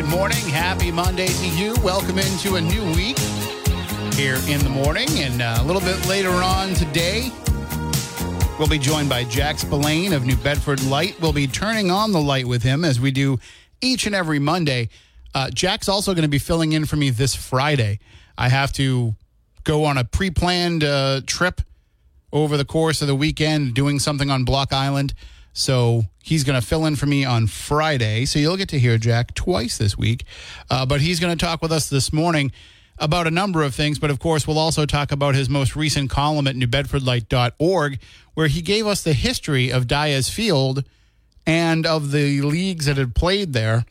Good morning. Happy Monday to you. Welcome into a new week here in the morning. And uh, a little bit later on today, we'll be joined by Jack Spillane of New Bedford Light. We'll be turning on the light with him as we do each and every Monday. Uh, Jack's also going to be filling in for me this Friday. I have to go on a pre planned uh, trip over the course of the weekend doing something on Block Island. So he's going to fill in for me on Friday. So you'll get to hear Jack twice this week. Uh, but he's going to talk with us this morning about a number of things. But of course, we'll also talk about his most recent column at newbedfordlight.org, where he gave us the history of Dyas Field and of the leagues that had played there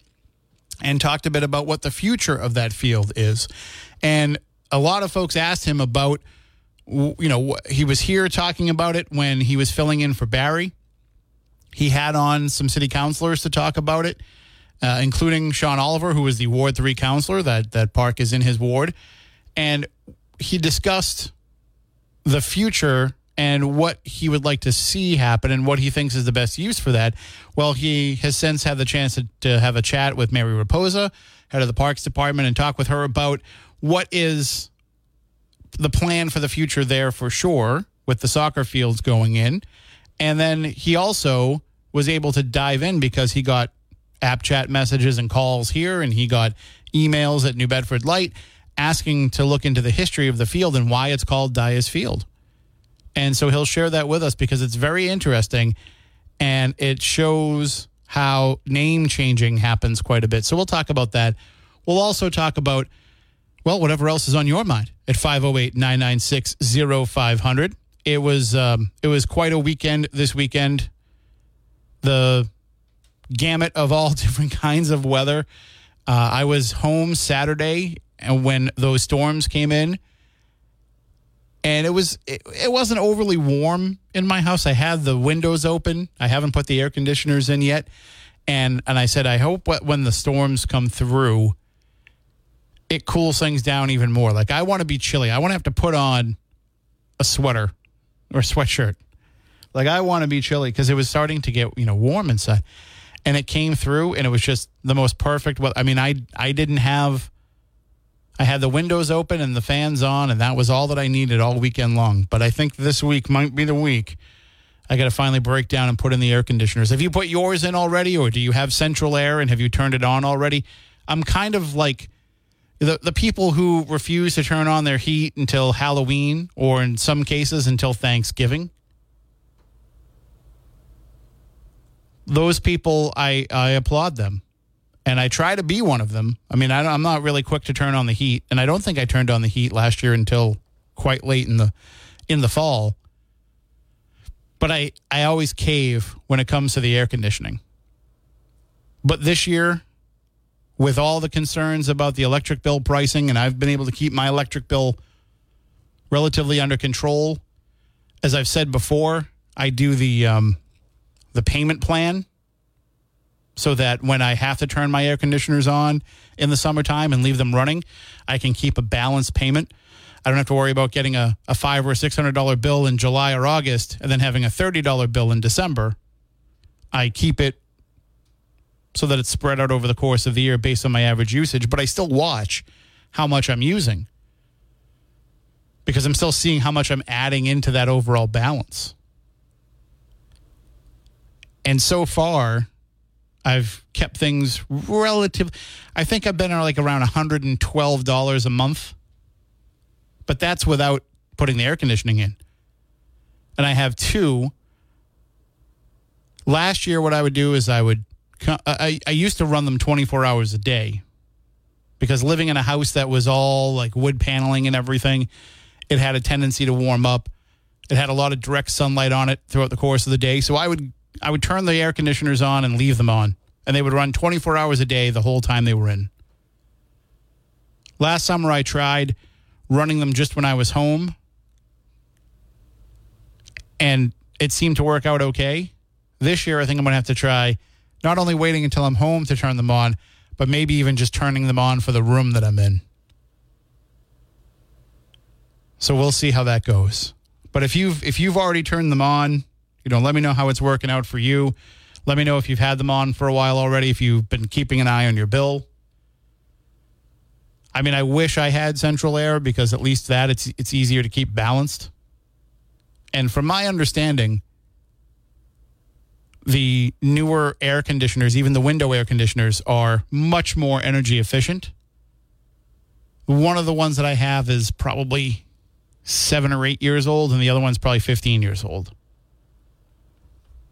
and talked a bit about what the future of that field is. And a lot of folks asked him about, you know, he was here talking about it when he was filling in for Barry. He had on some city councilors to talk about it, uh, including Sean Oliver, who was the Ward 3 councilor. That, that park is in his ward. And he discussed the future and what he would like to see happen and what he thinks is the best use for that. Well, he has since had the chance to, to have a chat with Mary Rapoza, head of the Parks Department, and talk with her about what is the plan for the future there for sure with the soccer fields going in. And then he also was able to dive in because he got app chat messages and calls here and he got emails at New Bedford Light asking to look into the history of the field and why it's called Dyas Field. And so he'll share that with us because it's very interesting and it shows how name changing happens quite a bit. So we'll talk about that. We'll also talk about, well, whatever else is on your mind at 508 996 0500. It was um, it was quite a weekend this weekend. The gamut of all different kinds of weather. Uh, I was home Saturday and when those storms came in, and it was it, it wasn't overly warm in my house. I had the windows open. I haven't put the air conditioners in yet, and and I said I hope when the storms come through, it cools things down even more. Like I want to be chilly. I want to have to put on a sweater or sweatshirt. Like I want to be chilly because it was starting to get you know warm inside, and it came through, and it was just the most perfect. Well, I mean, I I didn't have. I had the windows open and the fans on, and that was all that I needed all weekend long. But I think this week might be the week. I got to finally break down and put in the air conditioners. Have you put yours in already, or do you have central air and have you turned it on already? I'm kind of like the the people who refuse to turn on their heat until Halloween, or in some cases until Thanksgiving. Those people, I I applaud them and I try to be one of them. I mean, I am not really quick to turn on the heat, and I don't think I turned on the heat last year until quite late in the in the fall. But I I always cave when it comes to the air conditioning. But this year, with all the concerns about the electric bill pricing, and I've been able to keep my electric bill relatively under control. As I've said before, I do the um, the payment plan so that when I have to turn my air conditioners on in the summertime and leave them running, I can keep a balanced payment. I don't have to worry about getting a, a five or six hundred dollar bill in July or August and then having a thirty dollar bill in December. I keep it so that it's spread out over the course of the year based on my average usage, but I still watch how much I'm using because I'm still seeing how much I'm adding into that overall balance. And so far, I've kept things relative. I think I've been at like around $112 a month, but that's without putting the air conditioning in. And I have two. Last year, what I would do is I would, I, I used to run them 24 hours a day because living in a house that was all like wood paneling and everything, it had a tendency to warm up. It had a lot of direct sunlight on it throughout the course of the day. So I would I would turn the air conditioners on and leave them on, and they would run 24 hours a day the whole time they were in. Last summer I tried running them just when I was home, and it seemed to work out okay. This year I think I'm going to have to try not only waiting until I'm home to turn them on, but maybe even just turning them on for the room that I'm in. So we'll see how that goes. But if you've if you've already turned them on, you know, let me know how it's working out for you. Let me know if you've had them on for a while already, if you've been keeping an eye on your bill. I mean, I wish I had central air because at least that it's it's easier to keep balanced. And from my understanding, the newer air conditioners, even the window air conditioners, are much more energy efficient. One of the ones that I have is probably seven or eight years old, and the other one's probably 15 years old.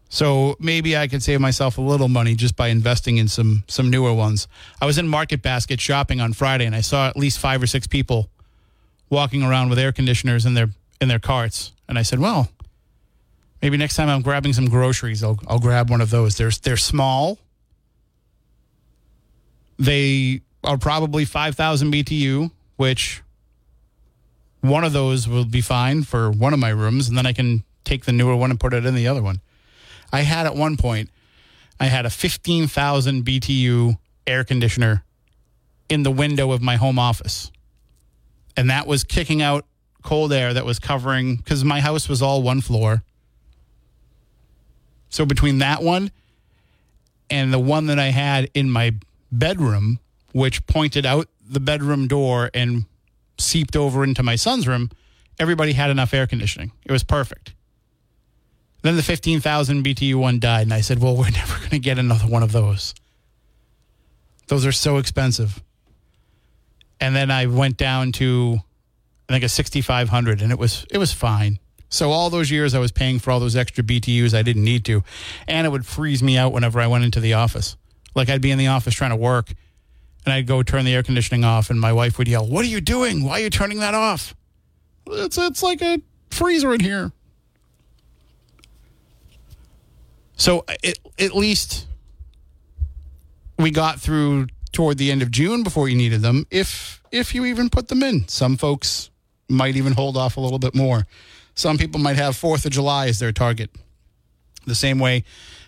So maybe I could save myself a little money just by investing in some some newer ones. I was in Market Basket shopping on Friday, and I saw at least five or six people walking around with air conditioners in their in their carts, and I said, "Well, maybe next time I'm grabbing some groceries, I'll I'll grab one of those. They're they're small. They are probably 5,000 BTU, which one of those will be fine for one of my rooms, and then I can take the newer one and put it in the other one. I had at one point, I had a 15,000 BTU air conditioner in the window of my home office. And that was kicking out cold air that was covering, because my house was all one floor. So between that one and the one that I had in my bedroom, which pointed out the bedroom door and seeped over into my son's room, everybody had enough air conditioning. It was perfect. Then the 15,000 BTU one died, and I said, Well, we're never going to get another one of those. Those are so expensive. And then I went down to, I think, a 6,500, and it was, it was fine. So all those years I was paying for all those extra BTUs, I didn't need to. And it would freeze me out whenever I went into the office. Like I'd be in the office trying to work and I'd go turn the air conditioning off, and my wife would yell, "What are you doing? Why are you turning that off?" It's it's like a freezer in here. So it, at least we got through toward the end of June before you needed them, if if you even put them in. Some folks might even hold off a little bit more. Some people might have Fourth of July as their target. The same way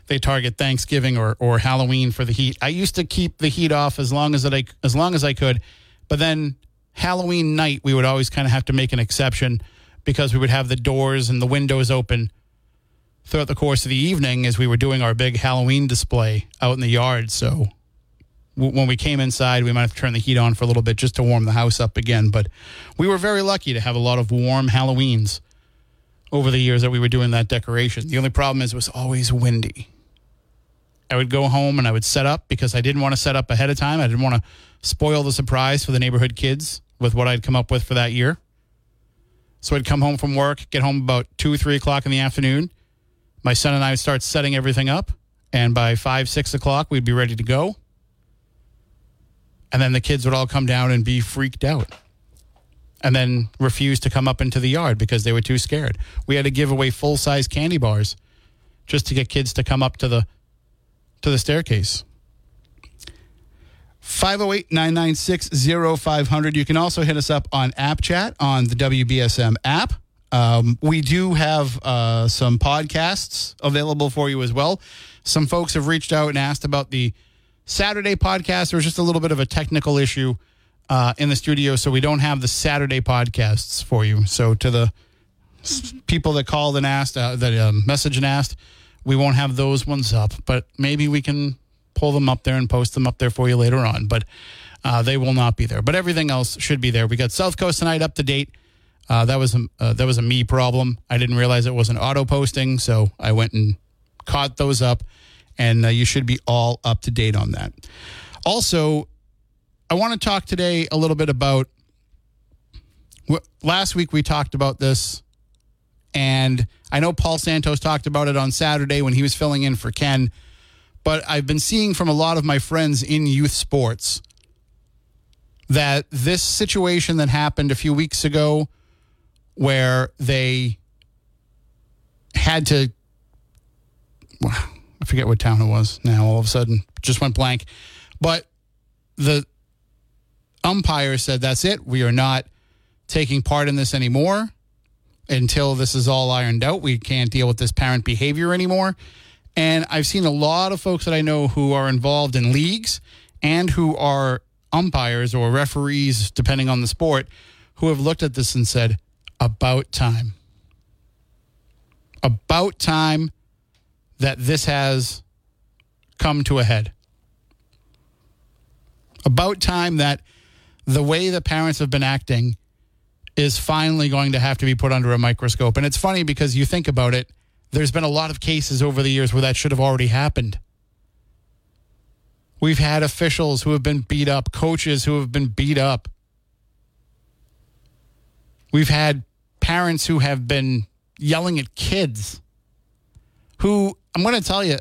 they target Thanksgiving or, or Halloween for the heat. I used to keep the heat off as long as I as long as I could, but then Halloween night we would always kind of have to make an exception because we would have the doors and the windows open throughout the course of the evening as we were doing our big Halloween display out in the yard. So w- when we came inside, we might have to turn the heat on for a little bit just to warm the house up again. But we were very lucky to have a lot of warm Halloweens over the years that we were doing that decoration. The only problem is it was always windy. I would go home and I would set up because I didn't want to set up ahead of time. I didn't want to spoil the surprise for the neighborhood kids with what I'd come up with for that year. So I'd come home from work, get home about two, three o'clock in the afternoon. My son and I would start setting everything up. And by five, six o'clock, we'd be ready to go. And then the kids would all come down and be freaked out and then refused to come up into the yard because they were too scared. We had to give away full size candy bars just to get kids to come up to the to the staircase. 508 996 0500. You can also hit us up on App Chat on the WBSM app. Um, we do have uh, some podcasts available for you as well. Some folks have reached out and asked about the Saturday podcast. There was just a little bit of a technical issue uh, in the studio, so we don't have the Saturday podcasts for you. So to the people that called and asked, uh, that um, message and asked, we won't have those ones up, but maybe we can pull them up there and post them up there for you later on. But uh, they will not be there. But everything else should be there. We got South Coast tonight up to date. Uh, that was a uh, that was a me problem. I didn't realize it was an auto posting, so I went and caught those up. and uh, you should be all up to date on that. Also, I want to talk today a little bit about. Last week we talked about this, and I know Paul Santos talked about it on Saturday when he was filling in for Ken. But I've been seeing from a lot of my friends in youth sports that this situation that happened a few weeks ago, where they had to, well, I forget what town it was now, all of a sudden, just went blank. But the umpire said, that's it. We are not taking part in this anymore until this is all ironed out. We can't deal with this parent behavior anymore. And I've seen a lot of folks that I know who are involved in leagues and who are umpires or referees, depending on the sport, who have looked at this and said, about time. About time that this has come to a head. About time that the way the parents have been acting is finally going to have to be put under a microscope. And it's funny because you think about it, there's been a lot of cases over the years where that should have already happened. We've had officials who have been beat up, coaches who have been beat up. We've had parents who have been yelling at kids who, I'm going to tell you,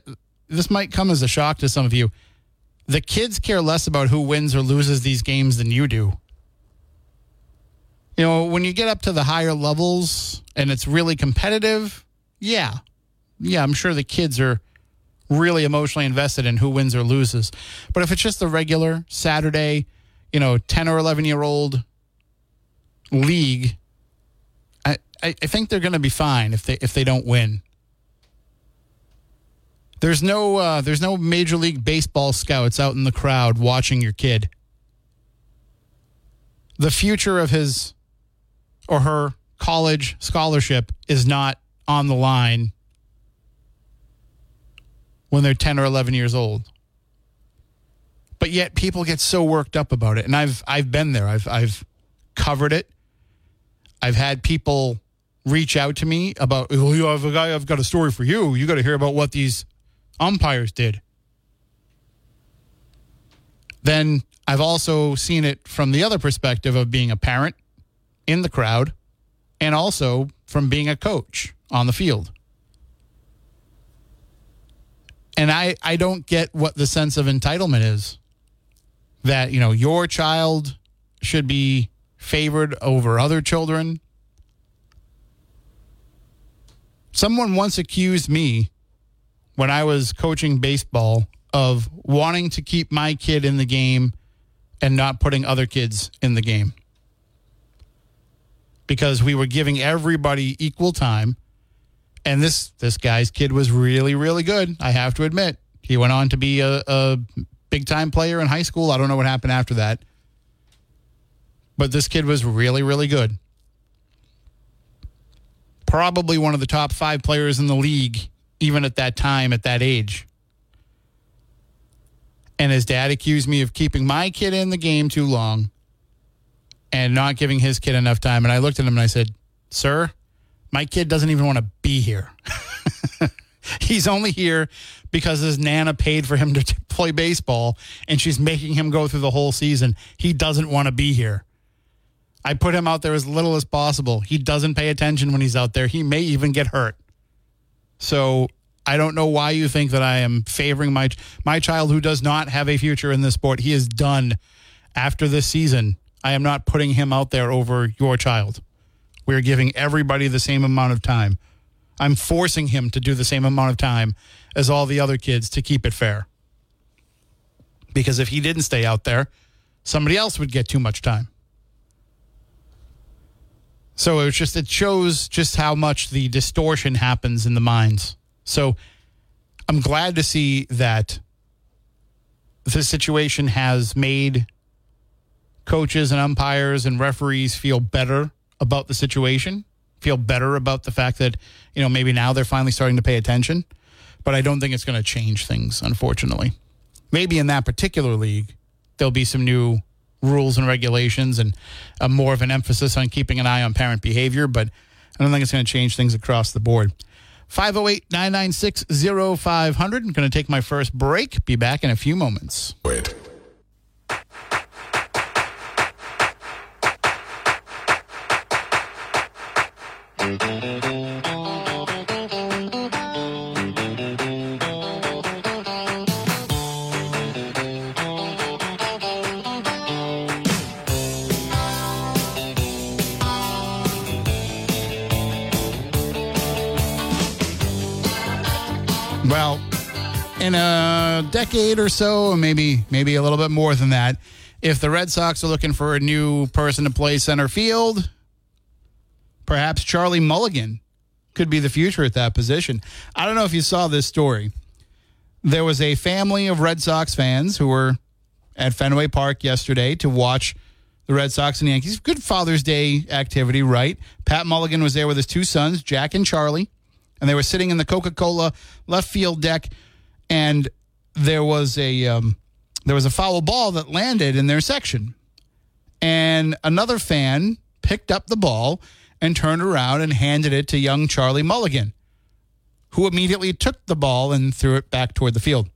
this might come as a shock to some of you. The kids care less about who wins or loses these games than you do. You know, when you get up to the higher levels and it's really competitive, yeah. Yeah, I'm sure the kids are really emotionally invested in who wins or loses. But if it's just the regular Saturday, you know, 10 or 11 year old league, I, I, think they're going to be fine if they if they don't win. There's no uh, there's no major league baseball scouts out in the crowd watching your kid. The future of his or her college scholarship is not on the line when they're 10 or 11 years old. But yet people get so worked up about it. And I've I've been there. I've I've covered it. I've had people reach out to me about, "Oh, you have a guy I've got a story for you. You got to hear about what these umpires did." Then I've also seen it from the other perspective of being a parent in the crowd and also from being a coach on the field. And I, I don't get what the sense of entitlement is that, you know, your child should be favored over other children. Someone once accused me when I was coaching baseball of wanting to keep my kid in the game and not putting other kids in the game because we were giving everybody equal time. And this this guy's kid was really really good. I have to admit, he went on to be a, a big time player in high school. I don't know what happened after that, but this kid was really really good. Probably one of the top five players in the league, even at that time, at that age. And his dad accused me of keeping my kid in the game too long and not giving his kid enough time. And I looked at him and I said, Sir, my kid doesn't even want to be here. He's only here because his nana paid for him to t- play baseball and she's making him go through the whole season. He doesn't want to be here. I put him out there as little as possible. He doesn't pay attention when he's out there. He may even get hurt. So I don't know why you think that I am favoring my my child who does not have a future in this sport. He is done after this season. I am not putting him out there over your child. We're giving everybody the same amount of time. I'm forcing him to do the same amount of time as all the other kids to keep it fair. Because if he didn't stay out there, somebody else would get too much time. So it was just it shows just how much the distortion happens in the minds. So I'm glad to see that the situation has made coaches and umpires and referees feel better about the situation, feel better about the fact that, you know, maybe now they're finally starting to pay attention. But I don't think it's going to change things, unfortunately. Maybe in that particular league, there'll be some new rules and regulations and a more of an emphasis on keeping an eye on parent behavior, but I don't think it's going to change things across the board. 508 996 0500. I'm going to take my first break. Be back in a few moments. Wait. In a decade or so, maybe maybe a little bit more than that, if the Red Sox are looking for a new person to play center field, perhaps Charlie Mulligan could be the future at that position. I don't know if you saw this story. There was a family of Red Sox fans who were at Fenway Park yesterday to watch the Red Sox and Yankees. Good Father's Day activity, right? Pat Mulligan was there with his two sons, Jack and Charlie, and they were sitting in the Coca Cola left field deck, and there was a um, there was a foul ball that landed in their section, and another fan picked up the ball and turned around and handed it to young Charlie Mulligan, who immediately took the ball and threw it back toward the field.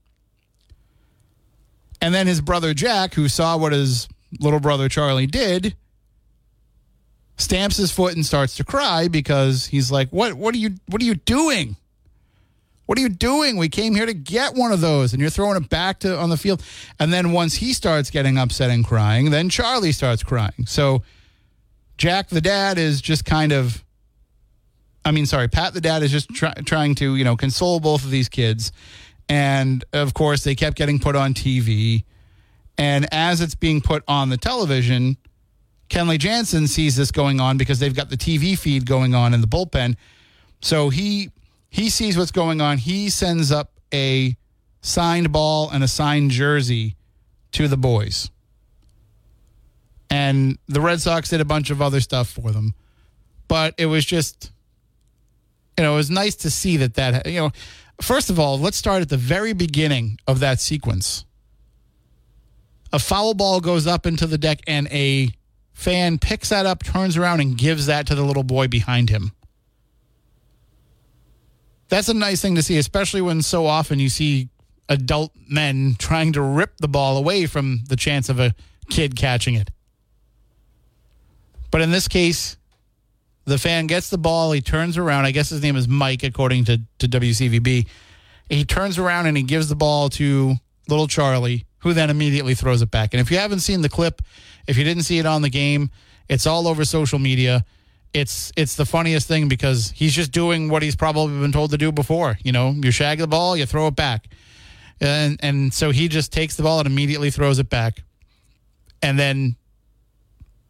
And then his brother Jack, who saw what his little brother Charlie did, stamps his foot and starts to cry because he's like, "What? What are you? What are you doing? What are you doing? We came here to get one of those, and you're throwing it back to on the field." And then once he starts getting upset and crying, then Charlie starts crying. So Jack, the dad, is just kind of. I mean, sorry, Pat, the dad, is just try, trying to you know console both of these kids, and of course they kept getting put on TV, and as it's being put on the television. Kenley Jansen sees this going on because they've got the TV feed going on in the bullpen. So he he sees what's going on. He sends up a signed ball and a signed jersey to the boys. And the Red Sox did a bunch of other stuff for them. But it was just you know, it was nice to see that that you know, first of all, let's start at the very beginning of that sequence. A foul ball goes up into the deck and a fan picks that up, turns around, and gives that to the little boy behind him. That's a nice thing to see, especially when so often you see adult men trying to rip the ball away from the chance of a kid catching it. But in this case, the fan gets the ball, he turns around. I guess his name is Mike, according to, to WCVB. He turns around and he gives the ball to little Charlie, who then immediately throws it back. And if you haven't seen the clip, if you didn't see it on the game, it's all over social media. It's it's the funniest thing because he's just doing what he's probably been told to do before. You know, you shag the ball, you throw it back, and and so he just takes the ball and immediately throws it back, and then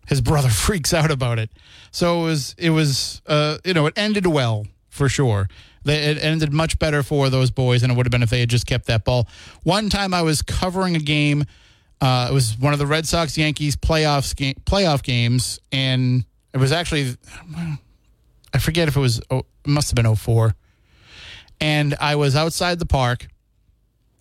his brother freaks out about it. So it was it was uh, you know it ended well for sure. It ended much better for those boys than it would have been if they had just kept that ball. One time I was covering a game. Uh, it was one of the Red Sox Yankees playoffs game, playoff games, and it was actually I forget if it was oh, it must have been 04. And I was outside the park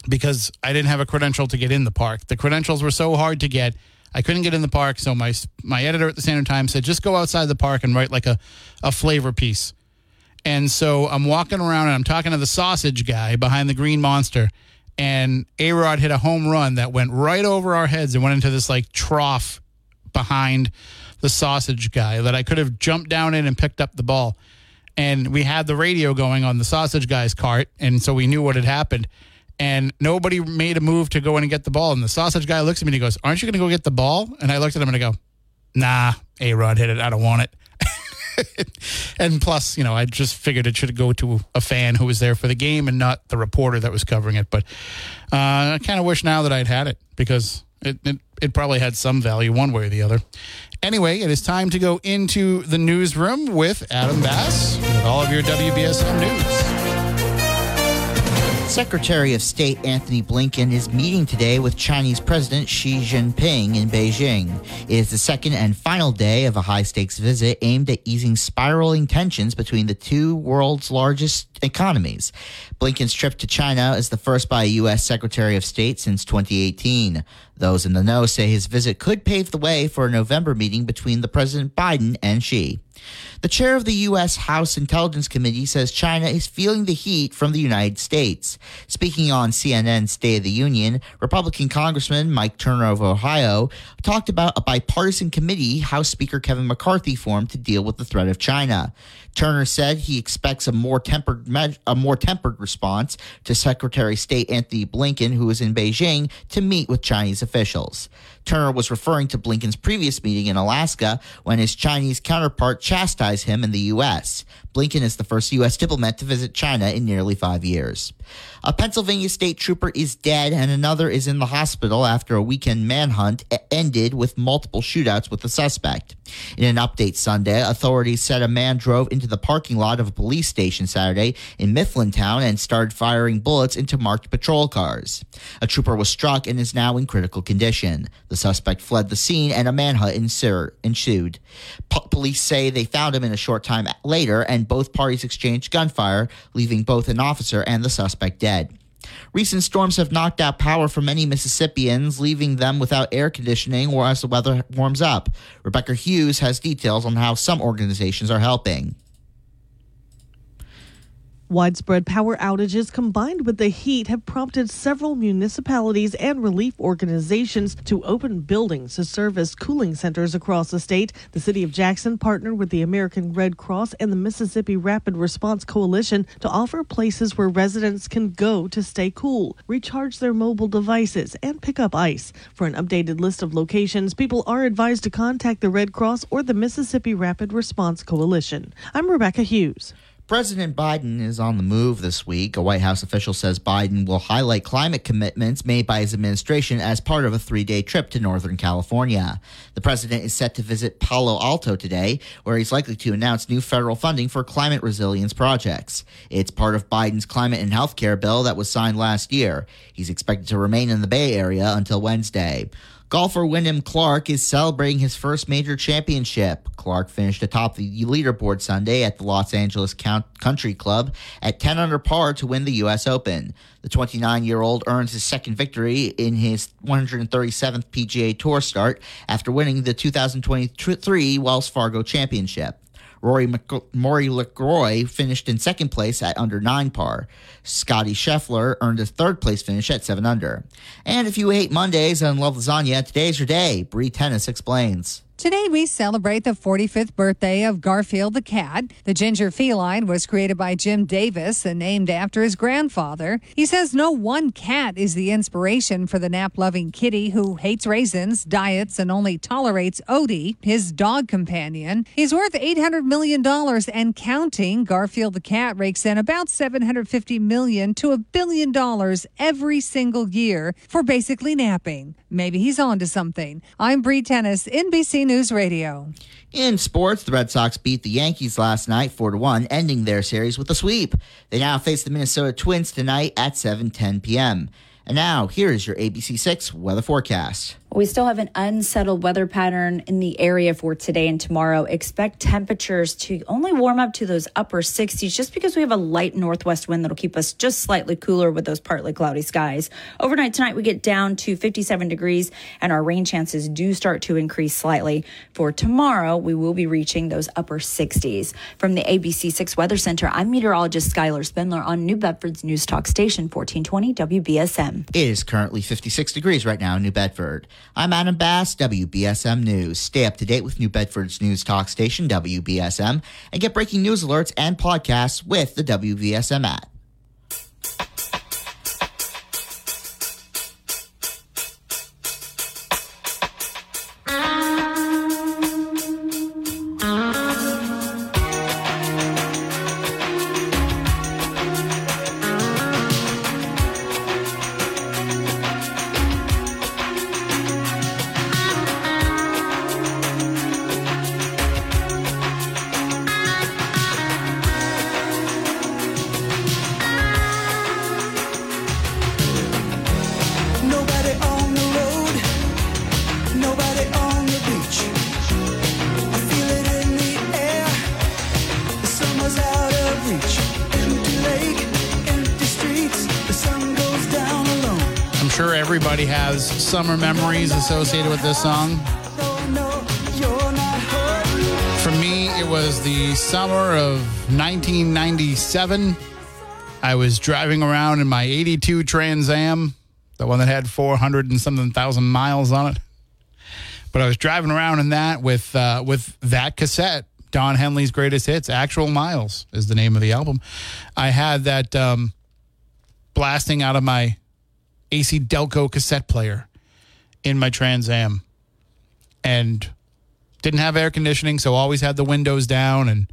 because I didn't have a credential to get in the park. The credentials were so hard to get. I couldn't get in the park, so my my editor at the Standard Times said just go outside the park and write like a a flavor piece. And so I'm walking around and I'm talking to the sausage guy behind the green monster. And A Rod hit a home run that went right over our heads and went into this like trough behind the sausage guy that I could have jumped down in and picked up the ball. And we had the radio going on the sausage guy's cart. And so we knew what had happened. And nobody made a move to go in and get the ball. And the sausage guy looks at me and he goes, Aren't you going to go get the ball? And I looked at him and I go, Nah, A Rod hit it. I don't want it. and plus, you know, I just figured it should go to a fan who was there for the game and not the reporter that was covering it. But uh, I kind of wish now that I'd had it because it, it, it probably had some value one way or the other. Anyway, it is time to go into the newsroom with Adam Bass with all of your WBSM news. Secretary of State Antony Blinken is meeting today with Chinese President Xi Jinping in Beijing. It is the second and final day of a high stakes visit aimed at easing spiraling tensions between the two world's largest economies. Blinken's trip to China is the first by a U.S. Secretary of State since 2018. Those in the know say his visit could pave the way for a November meeting between the President Biden and Xi. The chair of the U.S. House Intelligence Committee says China is feeling the heat from the United States. Speaking on CNN's State of the Union, Republican Congressman Mike Turner of Ohio talked about a bipartisan committee House Speaker Kevin McCarthy formed to deal with the threat of China. Turner said he expects a more tempered a more tempered response to Secretary of State Antony Blinken, who is in Beijing, to meet with Chinese officials. Turner was referring to Blinken's previous meeting in Alaska when his Chinese counterpart chastised him in the U.S. Blinken is the first U.S. diplomat to visit China in nearly five years. A Pennsylvania state trooper is dead and another is in the hospital after a weekend manhunt ended with multiple shootouts with the suspect. In an update Sunday, authorities said a man drove into the parking lot of a police station Saturday in Mifflintown and started firing bullets into marked patrol cars. A trooper was struck and is now in critical condition. The suspect fled the scene and a manhunt ensued. police say they found him in a short time later and both parties exchanged gunfire, leaving both an officer and the suspect dead. Recent storms have knocked out power for many Mississippians, leaving them without air conditioning or as the weather warms up. Rebecca Hughes has details on how some organizations are helping. Widespread power outages combined with the heat have prompted several municipalities and relief organizations to open buildings to serve as cooling centers across the state. The city of Jackson partnered with the American Red Cross and the Mississippi Rapid Response Coalition to offer places where residents can go to stay cool, recharge their mobile devices, and pick up ice. For an updated list of locations, people are advised to contact the Red Cross or the Mississippi Rapid Response Coalition. I'm Rebecca Hughes. President Biden is on the move this week. A White House official says Biden will highlight climate commitments made by his administration as part of a three day trip to Northern California. The president is set to visit Palo Alto today, where he's likely to announce new federal funding for climate resilience projects. It's part of Biden's climate and health care bill that was signed last year. He's expected to remain in the Bay Area until Wednesday. Golfer Wyndham Clark is celebrating his first major championship. Clark finished atop the leaderboard Sunday at the Los Angeles Country Club at 10 under par to win the U.S. Open. The 29 year old earns his second victory in his 137th PGA Tour start after winning the 2023 Wells Fargo Championship. Rory, Mc- Rory McIlroy finished in second place at under 9 par. Scottie Scheffler earned a third place finish at 7 under. And if you hate Mondays and love lasagna, today's your day. Bree Tennis explains. Today, we celebrate the 45th birthday of Garfield the cat. The ginger feline was created by Jim Davis and named after his grandfather. He says no one cat is the inspiration for the nap loving kitty who hates raisins, diets, and only tolerates Odie, his dog companion. He's worth $800 million and counting. Garfield the cat rakes in about 750 million to a billion dollars every single year for basically napping. Maybe he's on to something. I'm Bree Tennis, NBC News Radio. In sports, the Red Sox beat the Yankees last night 4 1, ending their series with a sweep. They now face the Minnesota Twins tonight at 7:10 p.m. And now, here is your ABC6 weather forecast. We still have an unsettled weather pattern in the area for today and tomorrow. Expect temperatures to only warm up to those upper 60s just because we have a light northwest wind that'll keep us just slightly cooler with those partly cloudy skies. Overnight tonight, we get down to 57 degrees and our rain chances do start to increase slightly. For tomorrow, we will be reaching those upper 60s. From the ABC6 Weather Center, I'm meteorologist Skylar Spindler on New Bedford's News Talk Station 1420 WBSM. It is currently 56 degrees right now in New Bedford. I'm Adam Bass, WBSM News. Stay up to date with New Bedford's news talk station, WBSM, and get breaking news alerts and podcasts with the WBSM app. Summer memories associated with this song. For me, it was the summer of 1997. I was driving around in my 82 Trans Am, the one that had 400 and something thousand miles on it. But I was driving around in that with uh, with that cassette, Don Henley's greatest hits. Actual Miles is the name of the album. I had that um, blasting out of my AC Delco cassette player in my Trans Am, and didn't have air conditioning, so always had the windows down and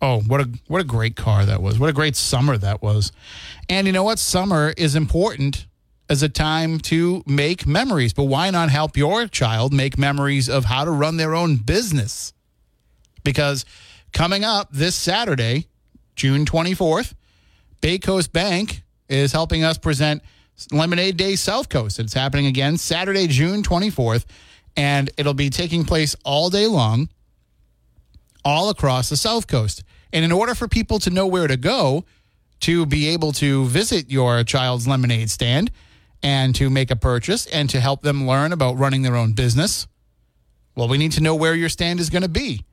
oh, what a what a great car that was. What a great summer that was. And you know what? Summer is important as a time to make memories, but why not help your child make memories of how to run their own business? Because coming up this Saturday, June 24th, Bay Coast Bank is helping us present Lemonade Day South Coast. It's happening again Saturday, June 24th and it'll be taking place all day long, all across the South Coast. And in order for people to know where to go to be able to visit your child's lemonade stand and to make a purchase and to help them learn about running their own business, well, we need to know where your stand is going to be.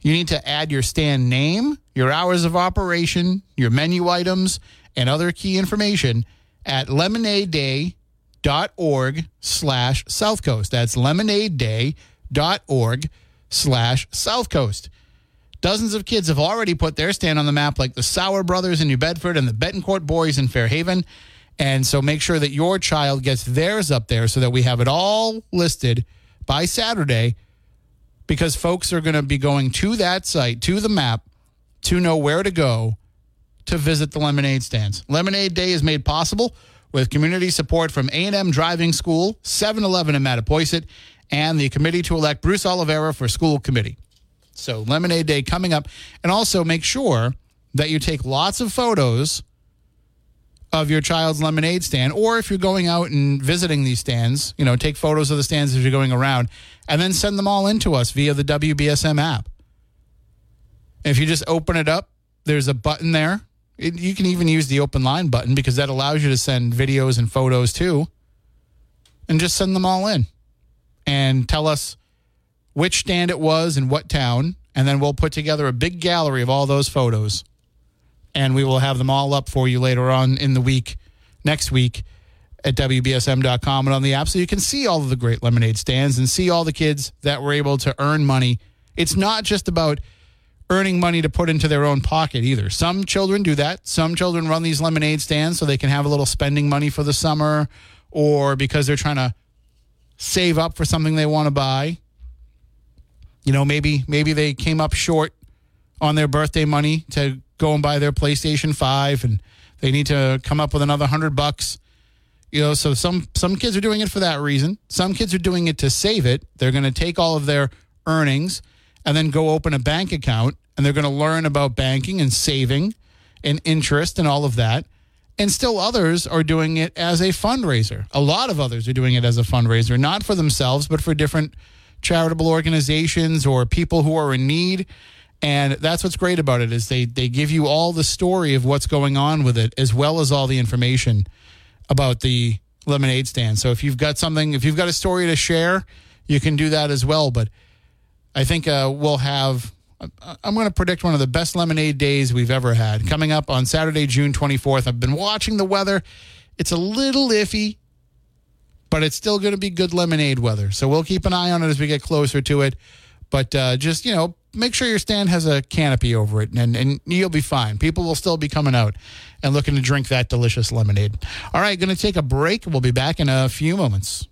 You need to add your stand name, your hours of operation, your menu items, and other key information at Lemonade Day dot org slash South Coast. That's lemonade day dot org slash South Coast. Dozens of kids have already put their stand on the map, like the Sauer brothers in New Bedford and the Betancourt boys in Fairhaven. And so make sure that your child gets theirs up there so that we have it all listed by Saturday because folks are going to be going to that site, to the map, to know where to go to visit the lemonade stands. Lemonade Day is made possible with community support from A&M Driving School, 7-Eleven in Mattapoisett, and the committee to elect Bruce Oliveira for school committee. So Lemonade Day coming up. And also make sure that you take lots of photos of your child's lemonade stand, or if you're going out and visiting these stands, you know, take photos of the stands as you're going around, and then send them all in to us via the WBSM app. If you just open it up, there's a button there it, you can even use the open line button because that allows you to send videos and photos too. And just send them all in and tell us which stand it was and what town. And then we'll put together a big gallery of all those photos. And we will have them all up for you later on in the week, next week at WBSM.com and on the app so you can see all of the great lemonade stands and see all the kids that were able to earn money. It's not just about earning money to put into their own pocket either. Some children do that. Some children run these lemonade stands so they can have a little spending money for the summer or because they're trying to save up for something they want to buy. You know, maybe maybe they came up short on their birthday money to go and buy their PlayStation 5 and they need to come up with another 100 bucks. You know, so some some kids are doing it for that reason. Some kids are doing it to save it. They're going to take all of their earnings and then go open a bank account and they're going to learn about banking and saving and interest and all of that. And still others are doing it as a fundraiser. A lot of others are doing it as a fundraiser, not for themselves, but for different charitable organizations or people who are in need. And that's what's great about it is they they give you all the story of what's going on with it as well as all the information about the lemonade stand. So if you've got something, if you've got a story to share, you can do that as well. But I think uh, we'll have I'm going to predict one of the best lemonade days we've ever had coming up on Saturday, June 24th. I've been watching the weather. It's a little iffy, but it's still going to be good lemonade weather. So we'll keep an eye on it as we get closer to it. But uh, just, you know, make sure your stand has a canopy over it and, and you'll be fine. People will still be coming out and looking to drink that delicious lemonade. All right, going to take a break. We'll be back in a few moments.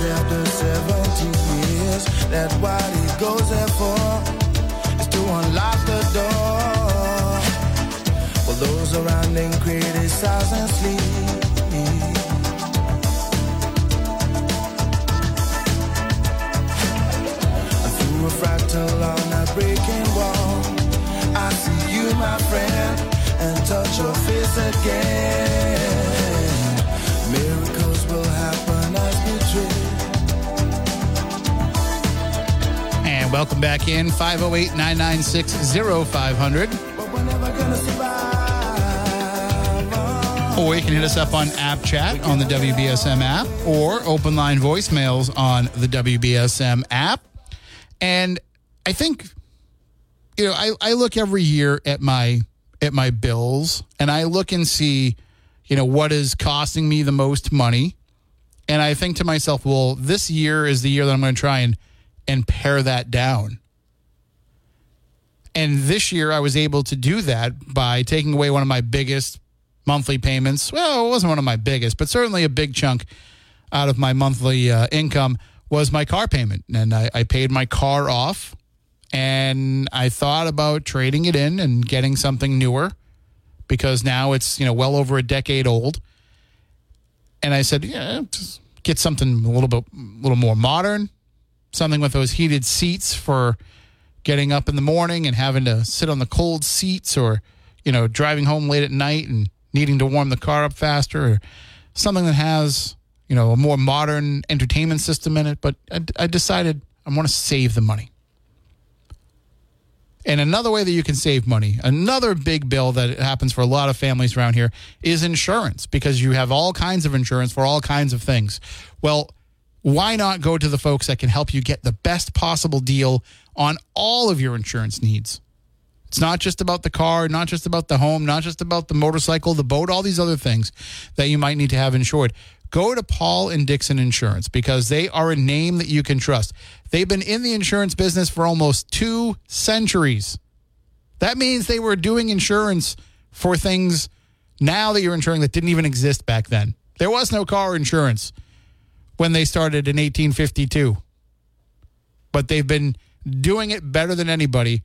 Um. That's what he goes there for, is to unlock the door. While those around him criticize and sleep. Through a fractal on a breaking wall, I see you, my friend, and touch your face again. And welcome back in 508 996 0500. But we're never gonna survive. Or you can hit us up on App Chat on the WBSM app or open line voicemails on the WBSM app. And I think, you know, I, I look every year at my at my bills and I look and see, you know, what is costing me the most money. And I think to myself, well, this year is the year that I'm going to try and and pare that down. And this year I was able to do that by taking away one of my biggest monthly payments. Well, it wasn't one of my biggest, but certainly a big chunk out of my monthly uh, income was my car payment. And I, I paid my car off and I thought about trading it in and getting something newer because now it's, you know, well over a decade old. And I said, yeah, just get something a little bit, a little more modern, something with those heated seats for getting up in the morning and having to sit on the cold seats or, you know, driving home late at night and needing to warm the car up faster or something that has, you know, a more modern entertainment system in it. But I, I decided I want to save the money. And another way that you can save money, another big bill that happens for a lot of families around here is insurance because you have all kinds of insurance for all kinds of things. Well, why not go to the folks that can help you get the best possible deal on all of your insurance needs? It's not just about the car, not just about the home, not just about the motorcycle, the boat, all these other things that you might need to have insured. Go to Paul and Dixon Insurance because they are a name that you can trust. They've been in the insurance business for almost two centuries. That means they were doing insurance for things now that you're insuring that didn't even exist back then. There was no car insurance when they started in 1852. But they've been doing it better than anybody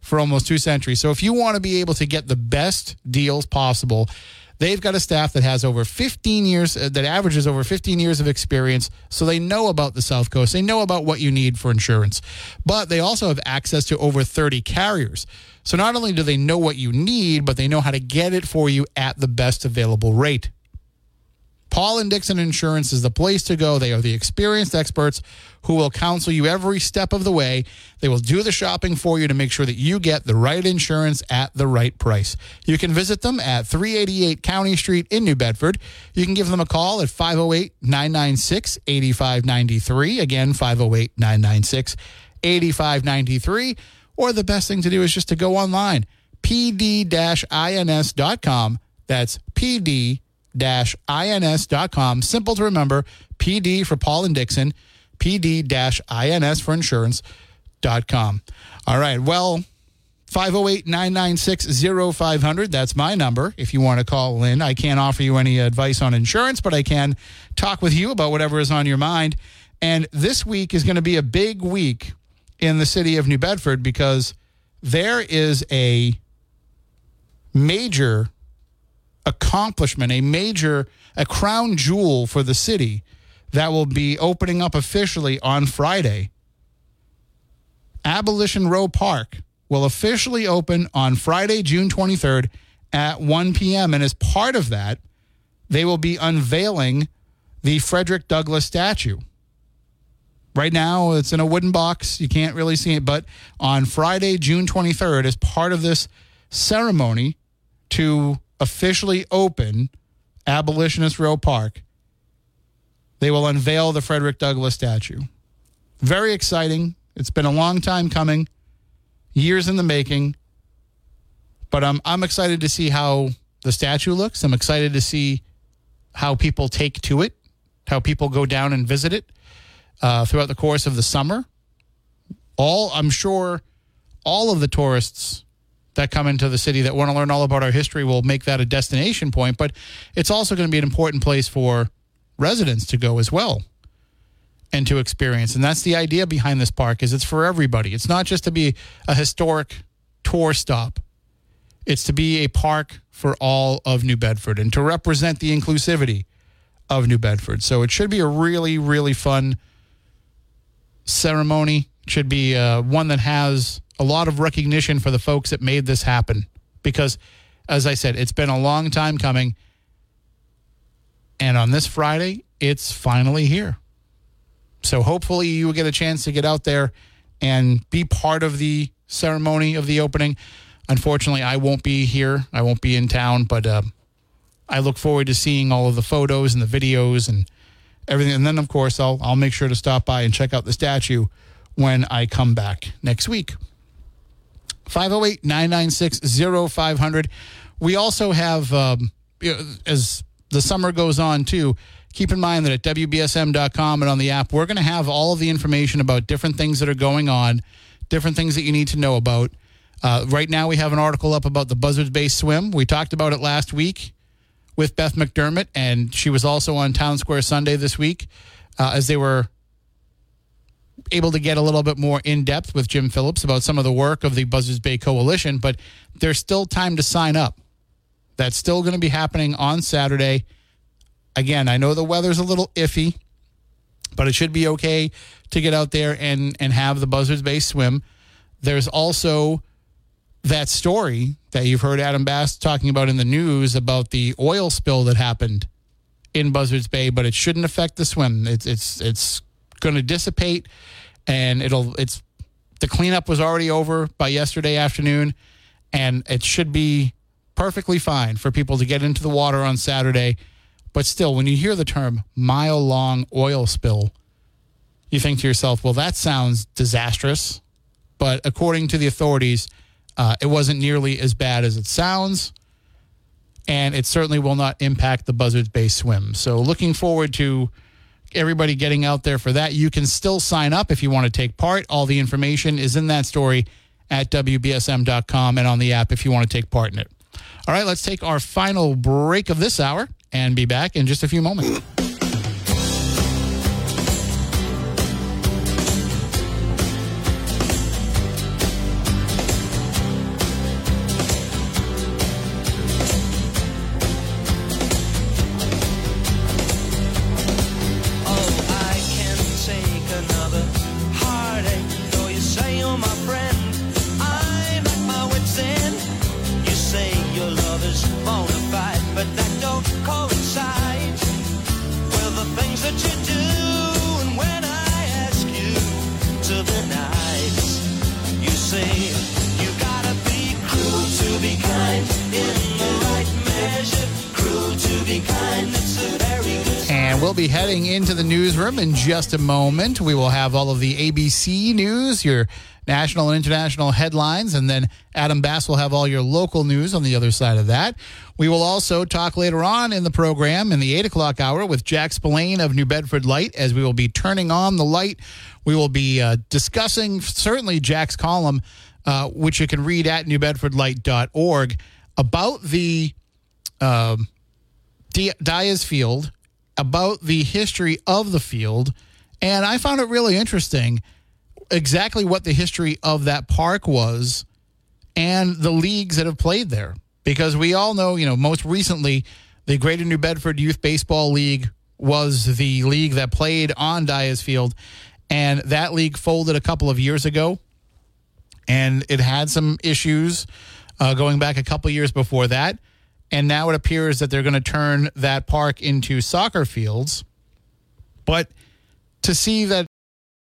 for almost two centuries. So if you want to be able to get the best deals possible, they've got a staff that has over 15 years, uh, that averages over 15 years of experience. So they know about the South Coast. They know about what you need for insurance. But they also have access to over 30 carriers. So not only do they know what you need, but they know how to get it for you at the best available rate. Paul and Dixon Insurance is the place to go. They are the experienced experts who will counsel you every step of the way. They will do the shopping for you to make sure that you get the right insurance at the right price. You can visit them at 388 County Street in New Bedford. You can give them a call at 508 996 8593. Again, 508 996 8593. Or the best thing to do is just to go online, pd ins.com. That's pd ins.com. Simple to remember. PD for Paul and Dixon. PD-ins for insurance.com. All right. Well, 508-996-0500. That's my number if you want to call in. I can't offer you any advice on insurance, but I can talk with you about whatever is on your mind. And this week is going to be a big week in the city of New Bedford because there is a major accomplishment, a major, a crown jewel for the city that will be opening up officially on Friday. Abolition Row Park will officially open on Friday, June 23rd at 1 p.m. And as part of that, they will be unveiling the Frederick Douglass statue. Right now, it's in a wooden box. You can't really see it. But on Friday, June 23rd, as part of this ceremony to officially open Abolitionist Row Park, they will unveil the Frederick Douglass statue. Very exciting. It's been a long time coming, years in the making. But I'm I'm excited to see how the statue looks. I'm excited to see how people take to it, how people go down and visit it uh, throughout the course of the summer. All I'm sure all of the tourists that come into the city that want to learn all about our history will make that a destination point, but it's also going to be an important place for residents to go as well and to experience. And that's the idea behind this park is it's for everybody. It's not just to be a historic tour stop. It's to be a park for all of New Bedford and to represent the inclusivity of New Bedford. So it should be a really, really fun ceremony. It should be uh, one that has a lot of recognition for the folks that made this happen. Because, as I said, it's been a long time coming. And on this Friday, it's finally here. So hopefully you will get a chance to get out there and be part of the ceremony of the opening. Unfortunately, I won't be here. I won't be in town, but uh, I look forward to seeing all of the photos and the videos and everything. And then, of course, I'll I'll make sure to stop by and check out the statue when I come back next week. 508 996 0500. We also have, um, as the summer goes on, too, keep in mind that at WBSM.com and on the app, we're going to have all of the information about different things that are going on, different things that you need to know about. Uh, right now, we have an article up about the Buzzards Bay swim. We talked about it last week with Beth McDermott, and she was also on Town Square Sunday this week uh, as they were able to get a little bit more in depth with Jim Phillips about some of the work of the Buzzards Bay Coalition. But there's still time to sign up. That's still going to be happening on Saturday. Again, I know the weather's a little iffy, but it should be okay to get out there and and have the Buzzards Bay swim. There's also that story that you've heard Adam Bass talking about in the news about the oil spill that happened in Buzzards Bay, but it shouldn't affect the swim. It's it's it's going to dissipate, and it'll it's the cleanup was already over by yesterday afternoon, and it should be perfectly fine for people to get into the water on Saturday. But still, when you hear the term mile long oil spill, you think to yourself, well, that sounds disastrous. But according to the authorities, uh, it wasn't nearly as bad as it sounds. And it certainly will not impact the Buzzards Bay swim. So, looking forward to everybody getting out there for that. You can still sign up if you want to take part. All the information is in that story at WBSM.com and on the app if you want to take part in it. All right, let's take our final break of this hour and be back in just a few moments. Just a moment. We will have all of the ABC news, your national and international headlines, and then Adam Bass will have all your local news on the other side of that. We will also talk later on in the program in the 8 o'clock hour with Jack Spillane of New Bedford Light as we will be turning on the light. We will be uh, discussing certainly Jack's column, uh, which you can read at newbedfordlight.org, about the um, D- Dyer's Field, about the history of the field. And I found it really interesting exactly what the history of that park was and the leagues that have played there. Because we all know, you know, most recently, the Greater New Bedford Youth Baseball League was the league that played on Dyer's Field. And that league folded a couple of years ago. And it had some issues uh, going back a couple years before that. And now it appears that they're going to turn that park into soccer fields. But to see that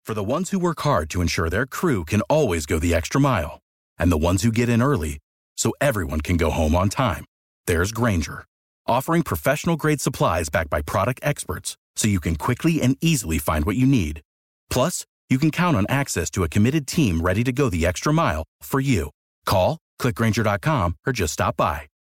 For the ones who work hard to ensure their crew can always go the extra mile, and the ones who get in early so everyone can go home on time, there's Grainger, offering professional grade supplies backed by product experts so you can quickly and easily find what you need. Plus, you can count on access to a committed team ready to go the extra mile for you. Call, clickgrainger.com, or just stop by.